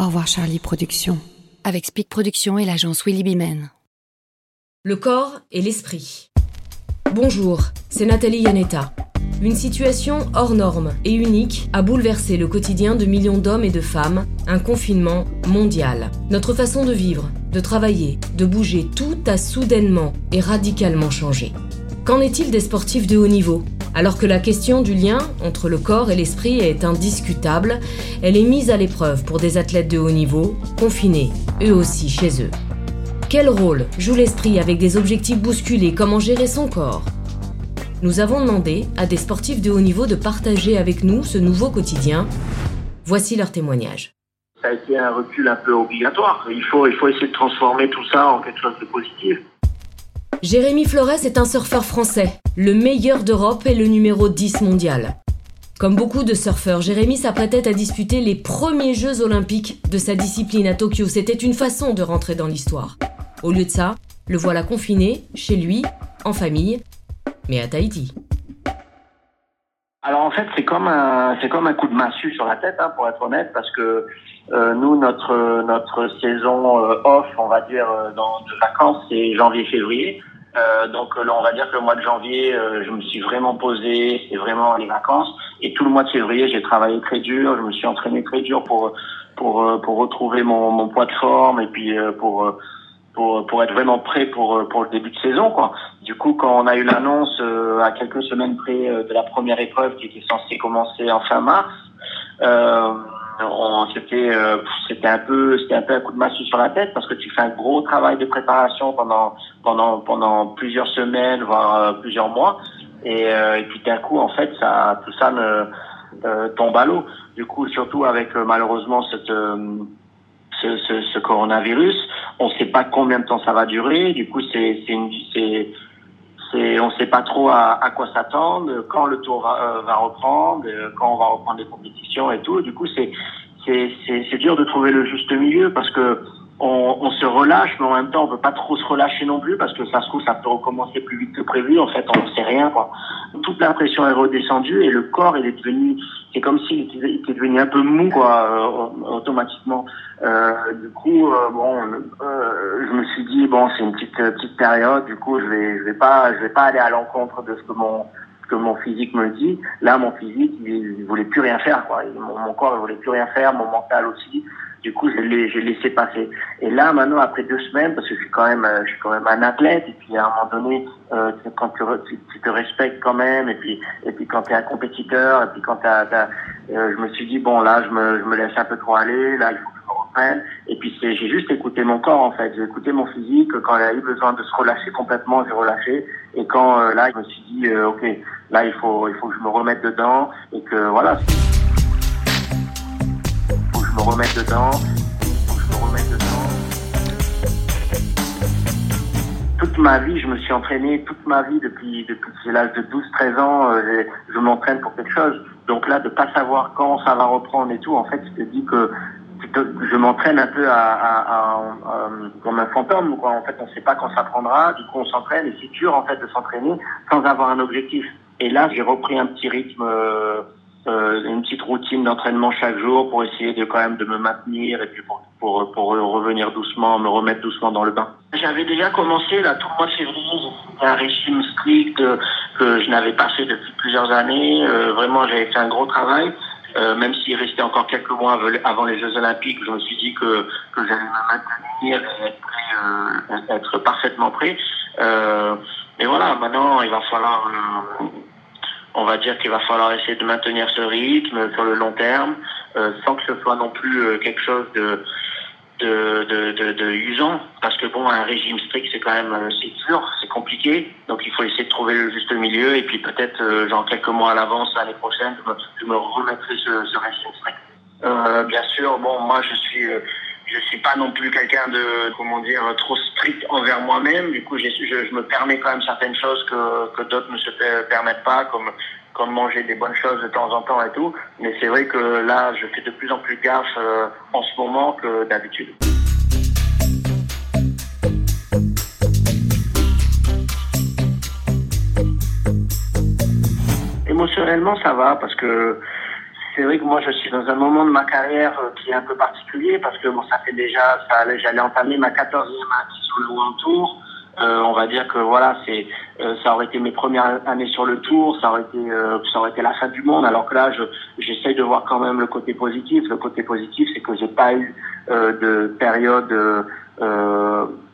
Au revoir Charlie Productions. Avec Speak Productions et l'agence Willy Bimen. Le corps et l'esprit. Bonjour, c'est Nathalie Yanetta. Une situation hors norme et unique a bouleversé le quotidien de millions d'hommes et de femmes, un confinement mondial. Notre façon de vivre, de travailler, de bouger, tout a soudainement et radicalement changé. Qu'en est-il des sportifs de haut niveau? Alors que la question du lien entre le corps et l'esprit est indiscutable, elle est mise à l'épreuve pour des athlètes de haut niveau, confinés, eux aussi chez eux. Quel rôle joue l'esprit avec des objectifs bousculés? Comment gérer son corps? Nous avons demandé à des sportifs de haut niveau de partager avec nous ce nouveau quotidien. Voici leur témoignage. Ça a été un recul un peu obligatoire. Il faut, il faut essayer de transformer tout ça en quelque chose de positif. Jérémy Flores est un surfeur français, le meilleur d'Europe et le numéro 10 mondial. Comme beaucoup de surfeurs, Jérémy s'apprêtait à disputer les premiers Jeux olympiques de sa discipline à Tokyo. C'était une façon de rentrer dans l'histoire. Au lieu de ça, le voilà confiné, chez lui, en famille, mais à Tahiti. Alors en fait, c'est comme un comme un coup de massue sur la tête, hein, pour être honnête, parce que euh, nous notre notre saison euh, off, on va dire euh, de vacances, c'est janvier-février. Donc là, on va dire que le mois de janvier, je me suis vraiment posé, c'est vraiment les vacances. Et tout le mois de février, j'ai travaillé très dur, je me suis entraîné très dur pour pour pour retrouver mon, mon poids de forme et puis pour pour, pour être vraiment prêt pour, pour le début de saison. Quoi. Du coup, quand on a eu l'annonce euh, à quelques semaines près euh, de la première épreuve qui était censée commencer en fin mars, euh, c'était euh, c'était un peu c'était un peu un coup de massue sur la tête parce que tu fais un gros travail de préparation pendant pendant pendant plusieurs semaines voire plusieurs mois et, et puis d'un coup en fait ça tout ça ne tombe à l'eau du coup surtout avec malheureusement cette ce, ce, ce, coronavirus. On ne sait pas combien de temps ça va durer. Du coup, c'est c'est c'est on ne sait pas trop à, à quoi s'attendre, quand le tour va, euh, va, reprendre, euh, quand on va reprendre les compétitions et tout. Du coup, c'est c'est c'est dur de trouver le juste milieu parce que on, on, se relâche, mais en même temps, on peut pas trop se relâcher non plus parce que ça se trouve, ça peut recommencer plus vite que prévu. En fait, on ne sait rien, quoi. Toute la pression est redescendue et le corps, il est devenu, c'est comme s'il était, était, devenu un peu mou, quoi, euh, automatiquement. Euh, du coup, euh, bon, euh, je me suis dit, bon, c'est une petite petite période. Du coup, je vais, je vais pas, je vais pas aller à l'encontre de ce que mon que mon physique me dit. Là, mon physique, il, il voulait plus rien faire, quoi. Mon, corps, il voulait plus rien faire, mon mental aussi. Du coup, je l'ai, j'ai laissé passer. Et là, maintenant, après deux semaines, parce que je suis quand même, euh, je suis quand même un athlète, et puis à un moment donné, euh, quand tu, tu, te respectes quand même, et puis, et puis quand tu es un compétiteur, et puis quand t'as, t'as euh, je me suis dit bon, là, je me, je me laisse un peu trop aller, là, il faut que je me reprenne. Et puis c'est, j'ai juste écouté mon corps en fait, j'ai écouté mon physique. Quand il a eu besoin de se relâcher complètement, j'ai relâché. Et quand euh, là, je me suis dit ok, là, il faut, il faut que je me remette dedans, et que voilà me remettre dedans. je me remette dedans. Toute ma vie, je me suis entraîné, toute ma vie, depuis, depuis l'âge de 12-13 ans, euh, je m'entraîne pour quelque chose. Donc là, de pas savoir quand ça va reprendre et tout, en fait, je te dis que je m'entraîne un peu à, comme un fantôme. Quoi. En fait, on ne sait pas quand ça prendra. Du coup, on s'entraîne et c'est dur en fait de s'entraîner sans avoir un objectif. Et là, j'ai repris un petit rythme. Euh, euh, une petite routine d'entraînement chaque jour pour essayer de quand même de me maintenir et puis pour, pour, pour revenir doucement, me remettre doucement dans le bain. J'avais déjà commencé là tout le mois de février, un régime strict euh, que je n'avais pas fait depuis plusieurs années. Euh, vraiment, j'avais fait un gros travail. Euh, même s'il restait encore quelques mois avant les Jeux Olympiques, je me suis dit que, que j'allais me maintenir et être, prêt, être parfaitement prêt. Mais voilà, maintenant, il va falloir on va dire qu'il va falloir essayer de maintenir ce rythme sur le long terme, euh, sans que ce soit non plus euh, quelque chose de de, de, usant, parce que bon, un régime strict, c'est quand même euh, c'est dur, c'est compliqué, donc il faut essayer de trouver le juste milieu, et puis peut-être, genre quelques mois à l'avance, l'année prochaine, je me, remettrai ce, régime strict. bien sûr, bon, moi je suis je suis pas non plus quelqu'un de comment dire trop strict envers moi-même. Du coup, je, me permets quand même certaines choses que, que d'autres ne se permettent pas, comme comme manger des bonnes choses de temps en temps et tout. Mais c'est vrai que là, je fais de plus en plus gaffe euh, en ce moment que d'habitude. Émotionnellement, ça va parce que c'est vrai que moi je suis dans un moment de ma carrière euh, qui est un peu particulier parce que bon ça fait déjà ça j'allais entamer ma 14e année sur le World Tour. Euh, on va dire que voilà, c'est euh, ça aurait été mes premières années sur le tour, ça aurait été ça aurait été la fin du monde. Alors que là, je j'essaye de voir quand même le côté positif. Le côté positif, c'est que j'ai pas eu de période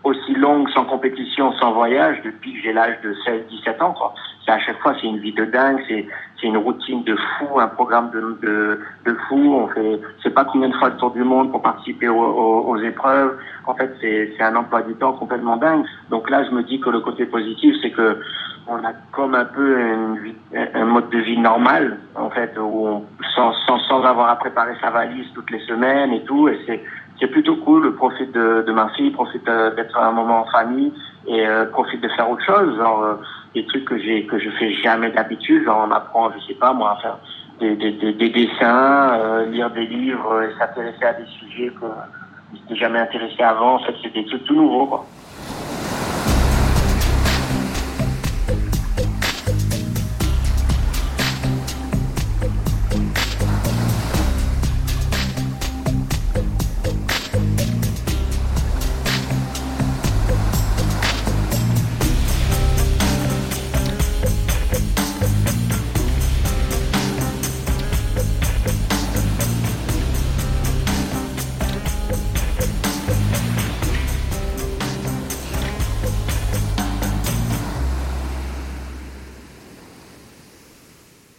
aussi longue sans compétition, sans voyage depuis que j'ai l'âge de 16-17 ans. Quoi. À chaque fois, c'est une vie de dingue, c'est une routine de fou, un programme de de, de fou. On fait, c'est pas combien de fois le tour du monde pour participer aux, aux, épreuves. En fait, c'est c'est un emploi du temps complètement dingue. Donc là, je me dis que le côté positif, c'est que on a comme un peu une, un mode de vie normal, en fait, où on, sans, sans, sans avoir à préparer sa valise toutes les semaines et tout. Et c'est c'est plutôt cool. Profite de, de ma fille, profite euh, d'être un moment en famille et euh, profite de faire autre chose, genre euh, des trucs que j'ai que je fais jamais d'habitude. Genre on apprend, je sais pas moi, à faire des, des, des, des dessins, lire des livres, et s'intéresser à des sujets que je n'étais jamais intéressé avant. En fait, c'est des trucs tout nouveaux quoi.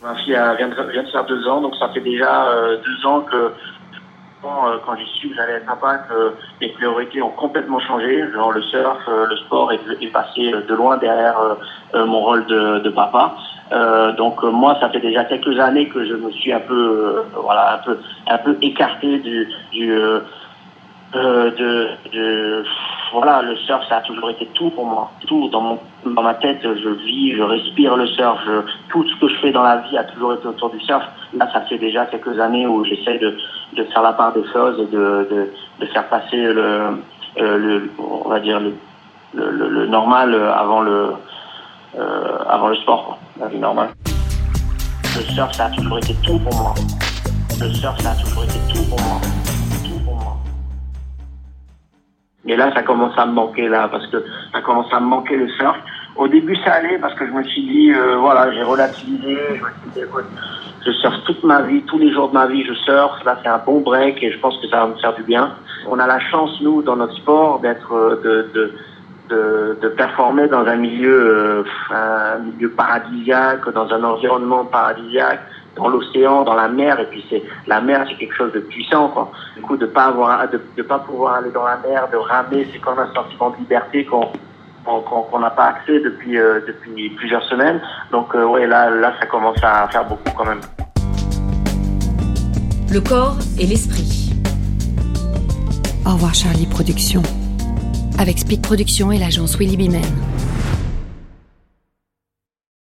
Ma fille vient de, vient de faire deux ans, donc ça fait déjà euh, deux ans que euh, quand j'y suis, j'allais être papa, que les priorités ont complètement changé. Genre le surf, euh, le sport est, passé de loin derrière mon rôle de, de papa. donc moi, ça fait déjà quelques années que je me suis un peu, voilà, un peu, un peu écarté du, du de, de voilà, le surf, ça a toujours été tout pour moi. Tout dans mon, dans ma tête, je vis, je respire le surf. Tout ce que je fais dans la vie a toujours été autour du surf. Là, ça fait déjà quelques années où j'essaie de, de faire la part des choses et de, de, de faire passer le, euh, on va dire le, le, normal avant le, euh, avant le sport, la vie normale. Le surf, ça a toujours été tout pour moi. Le surf, ça a toujours été tout pour moi. Et là, ça commence à me manquer là, parce que ça commence à me manquer le surf. Au début, ça allait parce que je me suis dit, euh, voilà, j'ai relativisé. Je me suis dit, je surfe toute ma vie, tous les jours de ma vie, je surfe. Là, c'est un bon break et je pense que ça va me faire du bien. On a la chance, nous, dans notre sport, d'être, euh, de, de, de, de, performer dans un milieu, euh, un milieu paradisiaque, dans un environnement paradisiaque dans l'océan, dans la mer, et puis c'est la mer, c'est quelque chose de puissant, quoi. Du coup, de pas avoir, de, de pas pouvoir aller dans la mer, de ramer, c'est comme un sentiment de liberté qu'on qu'on n'a pas accès depuis euh, depuis plusieurs semaines. Donc euh, ouais, là là, ça commence à faire beaucoup quand même. Le corps et l'esprit. Au revoir Charlie Productions. Avec Speed Productions et l'agence Willy Bimen.